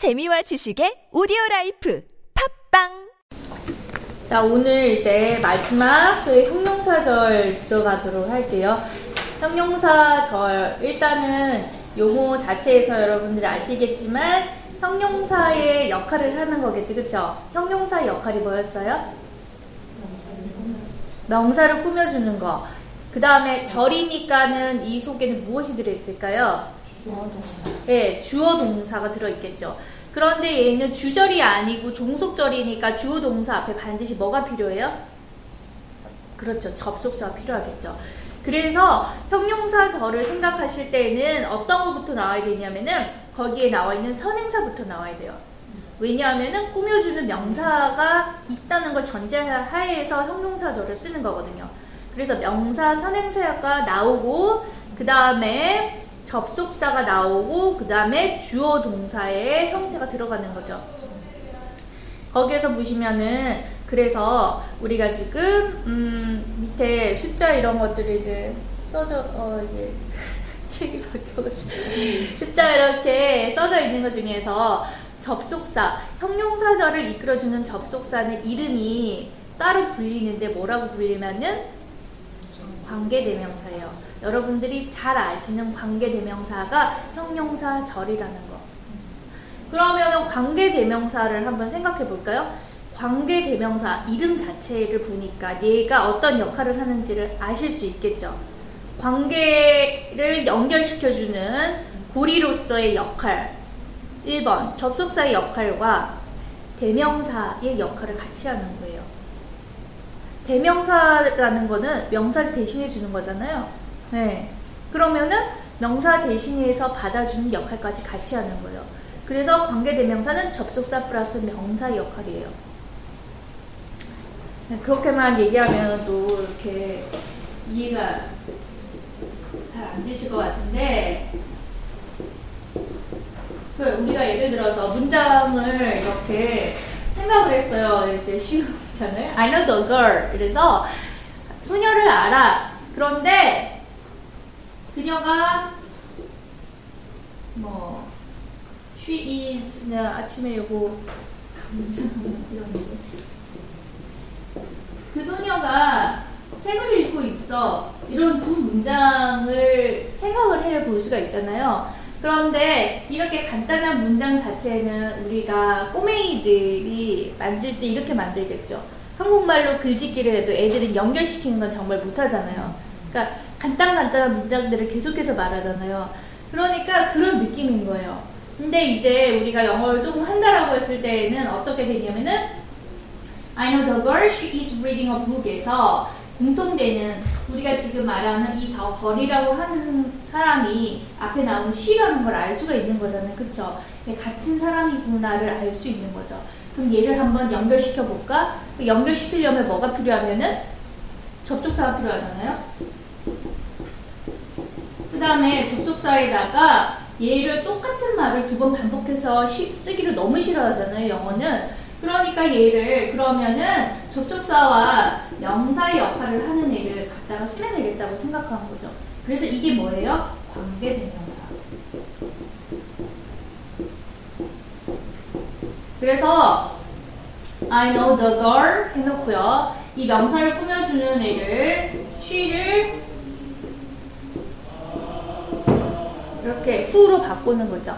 재미와 지식의 오디오 life 팟빵 자, 오늘 이제 마지막 그 형용사절 들어가도록 할게요. 형용사절, 일단은 용어 자체에서 여러분들이 아시겠지만, 형용사의 역할을 하는 거겠지, 그쵸? 형용사의 역할이 뭐였어요? 명사를 꾸며주는 거. 그 다음에 절이니까는 이 속에는 무엇이 들어있을까요? 네, 주어 동사가 들어있겠죠. 그런데 얘는 주절이 아니고 종속절이니까 주어 동사 앞에 반드시 뭐가 필요해요? 그렇죠. 접속사가 필요하겠죠. 그래서 형용사절을 생각하실 때는 어떤 것부터 나와야 되냐면은 거기에 나와 있는 선행사부터 나와야 돼요. 왜냐하면은 꾸며주는 명사가 있다는 걸 전제하에서 형용사절을 쓰는 거거든요. 그래서 명사 선행사가 나오고 그 다음에 접속사가 나오고 그 다음에 주어 동사의 형태가 들어가는 거죠. 거기에서 보시면은 그래서 우리가 지금 음 밑에 숫자 이런 것들이 이제 써져 어 이게 책이 바뀌어가지고 숫자 이렇게 써져 있는 것 중에서 접속사 형용사절을 이끌어주는 접속사는 이름이 따로 불리는데 뭐라고 불리면은 관계대명사예요. 여러분들이 잘 아시는 관계대명사가 형용사 절이라는 거. 그러면 관계대명사를 한번 생각해 볼까요? 관계대명사 이름 자체를 보니까 얘가 어떤 역할을 하는지를 아실 수 있겠죠. 관계를 연결시켜주는 고리로서의 역할 1번 접속사의 역할과 대명사의 역할을 같이 하는 거예요. 대명사라는 거는 명사를 대신해 주는 거잖아요. 네. 그러면은 명사 대신해서 받아주는 역할까지 같이 하는 거예요. 그래서 관계대명사는 접속사 플러스 명사 역할이에요. 네, 그렇게만 얘기하면 또 이렇게 이해가 잘 안 되실 것 같은데 그 우리가 예를 들어서 문장을 이렇게 생각을 했어요. 이렇게 쉬운 문장을 I know the girl 그래서 소녀를 알아. 그런데 그녀가 뭐 she is 아침에 요거 그 소녀가 책을 읽고 있어. 이런 두 문장을 생각을 해 볼 수가 있잖아요. 그런데 이렇게 간단한 문장 자체는 우리가 꼬맹이들이 만들 때 이렇게 만들겠죠. 한국말로 글짓기를 해도 애들은 연결시키는 건 정말 못하잖아요. 그러니까 간단간단한 문장들을 계속해서 말하잖아요. 그러니까 그런 느낌인 거예요. 근데 이제 우리가 영어를 조금 한다라고 했을 때는 어떻게 되냐면은 I know the girl, she is reading a book에서 공통되는 우리가 지금 말하는 이더 거리라고 하는 사람이 앞에 나오는 she라는 걸 알 수가 있는 거잖아요. 그쵸? 같은 사람이구나를 알 수 있는 거죠. 그럼 얘를 한번 연결시켜 볼까? 연결시키려면 뭐가 필요하면은 접속사가 필요하잖아요. 그 다음에 접속사에다가 얘를 똑같은 말을 두 번 반복해서 시, 쓰기를 너무 싫어하잖아요. 영어는. 그러니까 얘를 그러면은 접속사와 명사의 역할을 하는 애를 갖다가 쓰면 되겠다고 생각한 거죠. 그래서 이게 뭐예요? 관계 대명사. 그래서 I know the girl 해놓고요. 이 명사를 꾸며주는 애를 she를 이렇게 who로 바꾸는 거죠.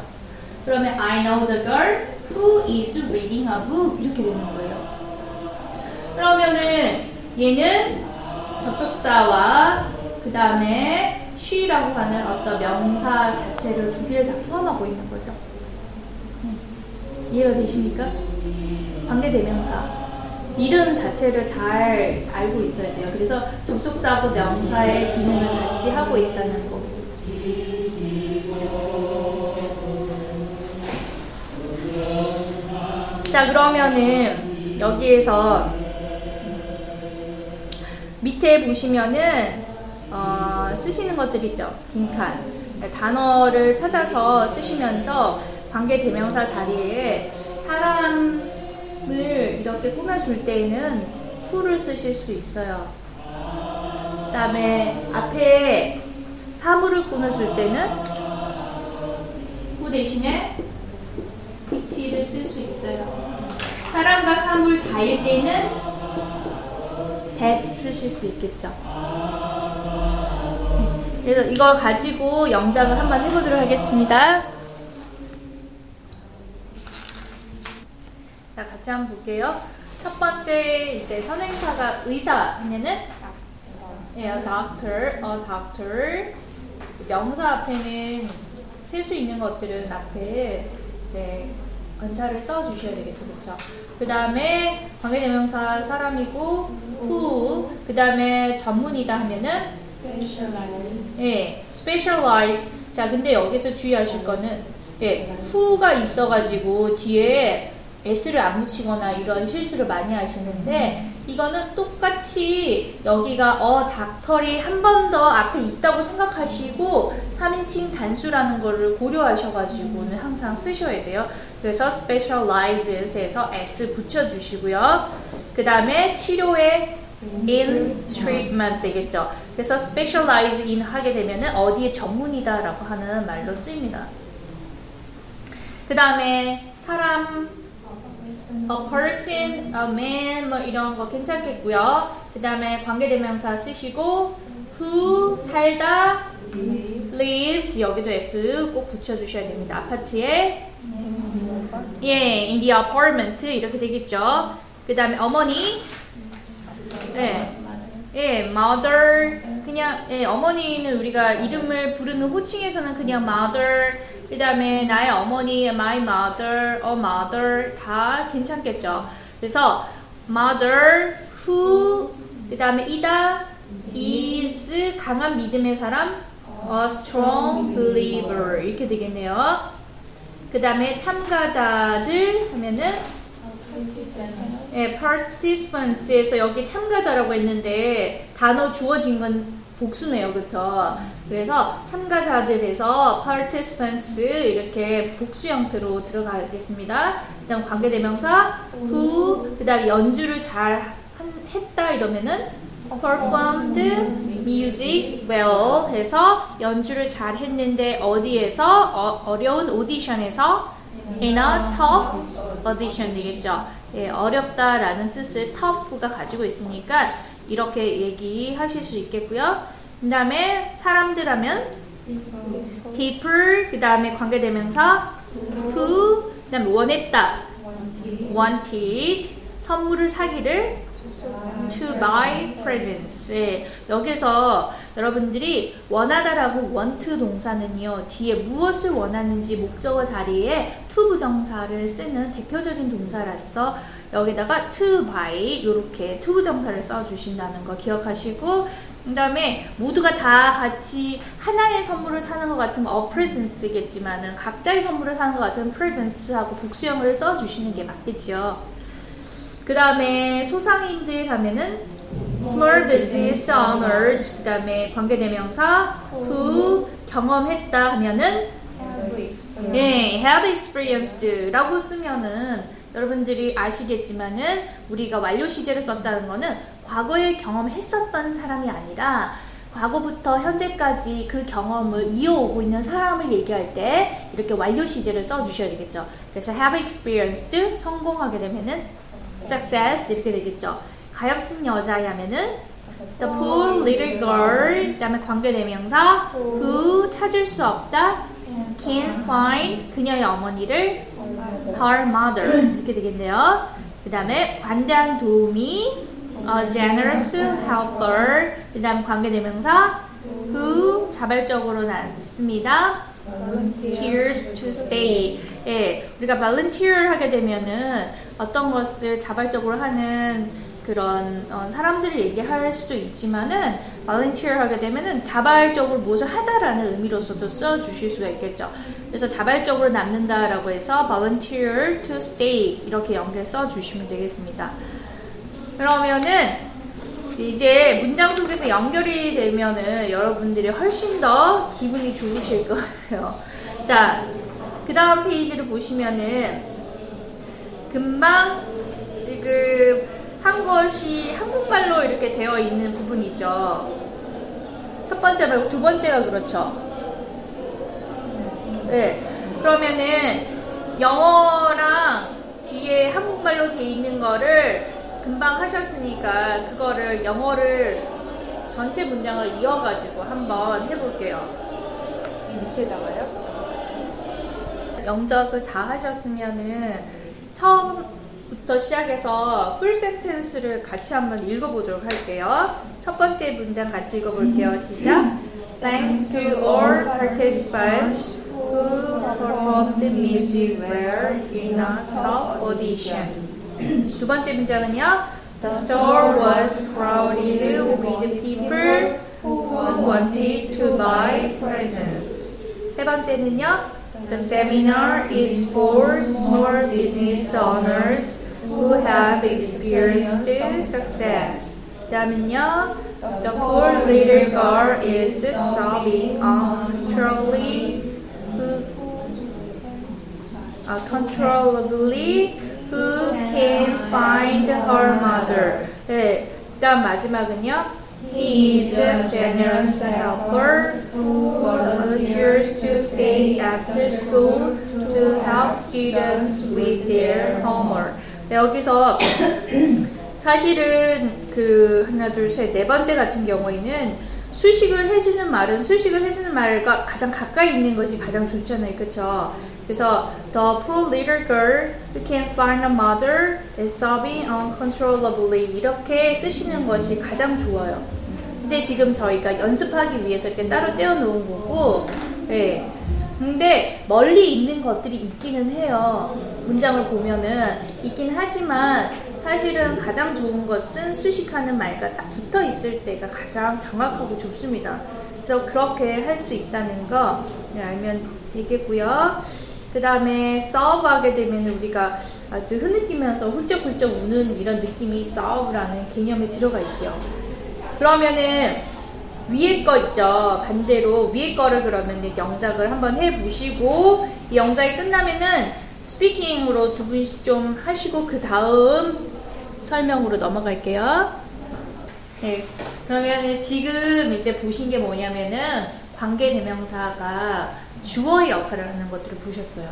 그러면 I know the girl who is reading a book 이렇게 되는 거예요. 그러면은 얘는 접속사와 그 다음에 she라고 하는 어떤 명사 자체를 두 개를 다 포함하고 있는 거죠. 이해가 되십니까? 관계대명사. 이름 자체를 잘 알고 있어야 돼요. 그래서 접속사하고 명사의 기능을 같이 하고 있다는 거. 자, 그러면은 여기에서 밑에 보시면은 어, 쓰시는 것들 있죠. 빈칸. 단어를 찾아서 쓰시면서 관계 대명사 자리에 사람을 이렇게 꾸며줄 때에는 who를 쓰실 수 있어요. 그 다음에 앞에 사물을 꾸며줄 때는 who 대신에 which 있어요. 사람과 사물 다일 때는 that 쓰실 수 있겠죠. 그래서 이걸 가지고 영작을 한번 해보도록 하겠습니다. 자, 같이 한번 볼게요. 첫 번째 이제 선행사가 의사 하면은 예, a doctor, a doctor. 명사 앞에는 쓸 수 있는 것들은 앞에 이제 은사를 써 주셔야 되겠죠, 그렇죠? 그 다음에 관계대명사 사람이고 who, 그 다음에 전문이다 하면은 예, specialize. 자, 근데 여기서 주의하실 거는 예, who가 있어가지고 뒤에 s를 안 붙이거나 이런 실수를 많이 하시는데 이거는 똑같이 여기가 어 닥터리 한 번 더 앞에 있다고 생각하시고 3인칭 단수라는 거를 고려하셔가지고는 항상 쓰셔야 돼요. 그래서 specializes에서 s 붙여주시고요. 그 다음에 치료에 in treatment 되겠죠. 그래서 specialize in 하게 되면은 어디에 전문이다라고 하는 말로 쓰입니다. 그 다음에 사람 a person, a man 뭐 이런 거 괜찮겠고요. 그 다음에 관계대명사 쓰시고 who 살다 lives 여기도 s 꼭 붙여주셔야 됩니다. 아파트에 예, in the apartment 이렇게 되겠죠. 그 다음에 어머니 예, 예, mother 그냥 예, 어머니는 우리가 이름을 부르는 호칭에서는 그냥 mother 그 다음에 나의 어머니, my mother, a mother 다 괜찮겠죠. 그래서 mother, who, 그 다음에 이다, is 강한 믿음의 사람, a strong believer 이렇게 되겠네요. 그 다음에 참가자들 하면은 예, participants에서 여기 참가자라고 했는데 단어 주어진 건 복수네요, 그쵸? 그래서 참가자들에서 participants 이렇게 복수 형태로 들어가겠습니다. 그다음 관계대명사 who, 그다음 연주를 잘 했다 이러면은 performed music well 해서 연주를 잘 했는데 어디에서 어, 려운 오디션에서 in a tough audition 되겠죠. 예, 어렵다라는 뜻을 tough가 가지고 있으니까 이렇게 얘기하실 수 있겠고요. 그 다음에 사람들 하면 people, 그 다음에 관계대명사 who, 그 다음에 원했다 wanted, 선물을 사기를 to buy presents. 예, 여기서 여러분들이 원하다라고 want 동사는요 뒤에 무엇을 원하는지 목적어 자리에 to 부정사를 쓰는 대표적인 동사라서 여기다가 to buy 이렇게 to 부정사를 써주신다는 거 기억하시고 그 다음에 모두가 다 같이 하나의 선물을 사는 것 같으면 a present겠지만은 각자의 선물을 사는 것 같으면 presents하고 복수형을 써주시는 게 맞겠죠. 그 다음에 소상인들 하면은 small business owners 그 다음에 관계대명사 who 경험했다 하면은 네, have experienced라고 쓰면은 여러분들이 아시겠지만은 우리가 완료 시제를 썼다는 거는 과거에 경험했었던 사람이 아니라 과거부터 현재까지 그 경험을 이어오고 있는 사람을 얘기할 때 이렇게 완료 시제를 써 주셔야 되겠죠. 그래서 have experienced 성공하게 되면은 success 이렇게 되겠죠. 가엾은 여자야면은 the poor little girl 그다음에 관계대명사 who 찾을 수 없다 can find 그녀의 어머니를 her mother. 이렇게 되겠네요. 그 다음에 관대한 도우미 a generous helper. 그 다음 관계대명사 who 자발적으로 나습니다. Volunteers to stay. 예, 우리가 volunteer 하게 되면은 어떤 것을 자발적으로 하는 그런 어, 사람들을 얘기할 수도 있지만은 volunteer 하게 되면은 자발적으로 무엇을 하다라는 의미로서도 써 주실 수가 있겠죠. 그래서 자발적으로 남는다라고 해서 volunteer to stay 이렇게 연결 써 주시면 되겠습니다. 그러면은 이제 문장 속에서 연결이 되면은 여러분들이 훨씬 더 기분이 좋으실 것 같아요. 자, 그 다음 페이지를 보시면은 금방 지금 한 것이 한국말로 이렇게 되어 있는 부분이죠. 첫 번째 말고 두 번째가 그렇죠. 네. 그러면은 영어랑 뒤 영어말로 돼 있는 거를 금방 하셨으니까 그거를 영어를 전체 문장을 이어가지고 한번 해볼게요. 밑에다가요? 영적을 다 하셨으면은 처음 부터 시작해서 풀 센텐스를 같이 한번 읽어보도록 할게요. 첫 번째 문장 같이 읽어볼게요. 시작. Thanks to all participants who performed the music well in a tough audition. 두 번째 문장은요. The store was crowded with people who wanted to buy presents. 세 번째는요. The seminar is for small business owners who have experienced success. 다음은요. The poor little girl is sobbing uncontrollably, uncontrollably who can find her mother. 네, 그다음 마지막은요. He is a generous helper who volunteers to stay after school to help students with their homework. 네, 여기서 사실은 그 하나 둘 셋 네 번째 같은 경우에는 수식을 해주는 말은 수식을 해주는 말과 가장 가까이 있는 것이 가장 좋잖아요, 그렇죠? 그래서 the poor little girl who can find a mother is sobbing uncontrollably 이렇게 쓰시는 것이 가장 좋아요. 근데 지금 저희가 연습하기 위해서 이렇게 따로 떼어놓은 거고, 네. 근데 멀리 있는 것들이 있기는 해요. 문장을 보면은 있긴 하지만 사실은 가장 좋은 것은 수식하는 말과 딱 붙어 있을 때가 가장 정확하고 좋습니다. 그래서 그렇게 할 수 있다는 거 네, 알면 되겠고요. 그 다음에 싸워하게 되면 우리가 아주 흐느끼면서 훌쩍훌쩍 우는 이런 느낌이 싸우라는 개념에 들어가 있죠. 그러면은 위에 거 있죠. 반대로 위에 거를 그러면 영작을 한번 해보시고 이 영작이 끝나면은 스피킹으로 두 분씩 좀 하시고 그 다음 설명으로 넘어갈게요. 네, 그러면 지금 이제 보신 게 뭐냐면은 관계 대명사가 주어의 역할을 하는 것들을 보셨어요.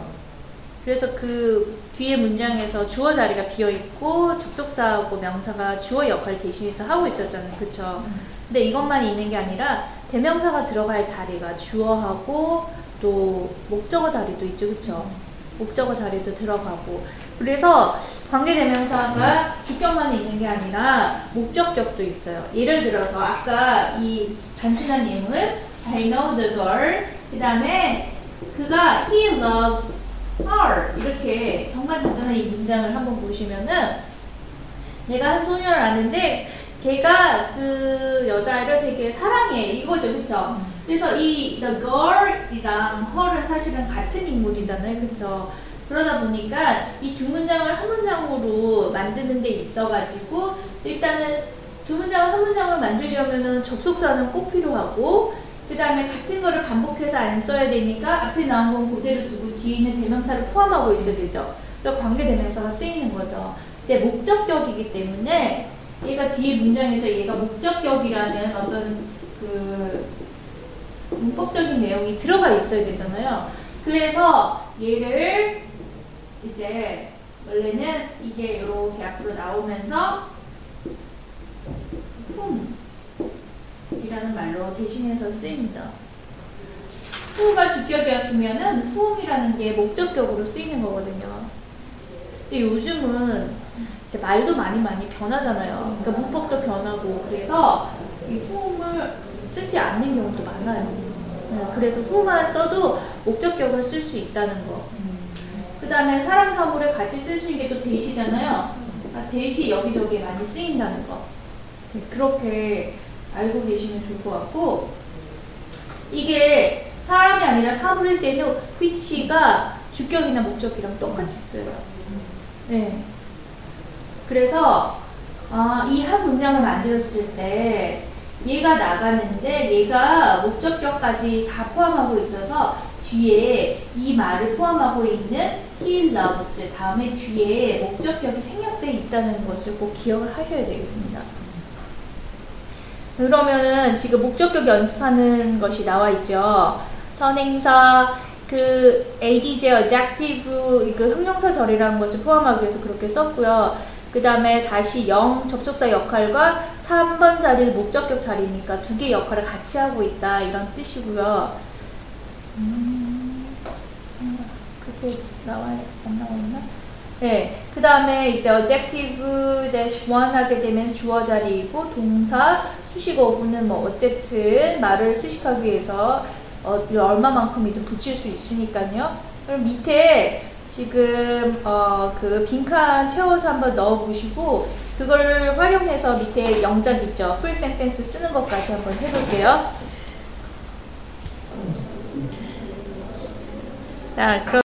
그래서 그 뒤에 문장에서 주어 자리가 비어 있고 접속사하고 명사가 주어 역할 대신해서 하고 있었잖아요. 그쵸? 근데 이것만 있는 게 아니라 대명사가 들어갈 자리가 주어하고 또 목적어 자리도 있죠. 그쵸? 목적어 자리도 들어가고. 그래서 관계 대명사가 주격만 있는 게 아니라 목적격도 있어요. 예를 들어서 아까 이 단순한 예문 I know the girl 그 다음에 그가 he loves her 이렇게 정말 간단한 이 문장을 한번 보시면은 내가 한 소녀를 아는데 걔가 그 여자를 되게 사랑해 이거죠 그쵸 그래서 이 the girl이랑 her은 사실은 같은 인물이잖아요 그쵸 그러다 보니까 이 두 문장을 한 문장으로 만드는 데 있어가지고 일단은 두 문장을 한 문장을 만들려면은 접속사는 꼭 필요하고 그 다음에 같은 거를 반복해서 안 써야 되니까 앞에 나온 건 그대로 두고 뒤에 있는 대명사를 포함하고 있어야 되죠. 그러니까 관계 대명사가 쓰이는 거죠. 근데 목적격이기 때문에 얘가 뒤에 문장에서 얘가 목적격이라는 어떤 그 문법적인 내용이 들어가 있어야 되잖아요. 그래서 얘를 이제 원래는 이게 이렇게 앞으로 나오면서 품 이라는 말로 대신해서 쓰입니다. 후가 주격이었으면은 후음이라는 게 목적격으로 쓰이는 거거든요. 근데 요즘은 말도 많이 많이 변하잖아요. 그러니까 문법도 변하고 그래서 이 후음을 쓰지 않는 경우도 많아요. 네, 그래서 후만 써도 목적격을 쓸 수 있다는 거. 그 다음에 사람 사물에 같이 쓸 수 있는 게 또 대시잖아요. 그러니까 대시 여기저기 많이 쓰인다는 거. 네, 그렇게 알고 계시면 좋을 것 같고 이게 사람이 아니라 사물일 때는 which가 주격이나 목적이랑 똑같이 써요. 네. 그래서 아, 이 한 문장을 만들었을 때 얘가 나가는데 얘가 목적격까지 다 포함하고 있어서 뒤에 이 말을 포함하고 있는 he loves 다음에 뒤에 목적격이 생략되어 있다는 것을 꼭 기억을 하셔야 되겠습니다. 그러면은 지금 목적격 연습하는 것이 나와 있죠. 선행사, 그 adj adjective 그 형용사 절이라는 것을 포함하기 위해서 그렇게 썼고요. 그 다음에 다시 영 접속사 역할과 3번 자리는 목적격 자리니까 두 개의 역할을 같이 하고 있다 이런 뜻이고요. 음, 그렇게 나와 안 나와 있나? 네. 그 다음에 이제 adjective dash one 하게 되면 주어 자리이고 동사 수식 어구는 뭐 어쨌든 말을 수식하기 위해서 어, 얼마만큼이든 붙일 수 있으니까요. 그럼 밑에 지금 어, 그 빈칸 채워서 한번 넣어 보시고 그걸 활용해서 밑에 영작 있죠. 풀 센텐스 쓰는 것까지 한번 해볼게요. 자, 그럼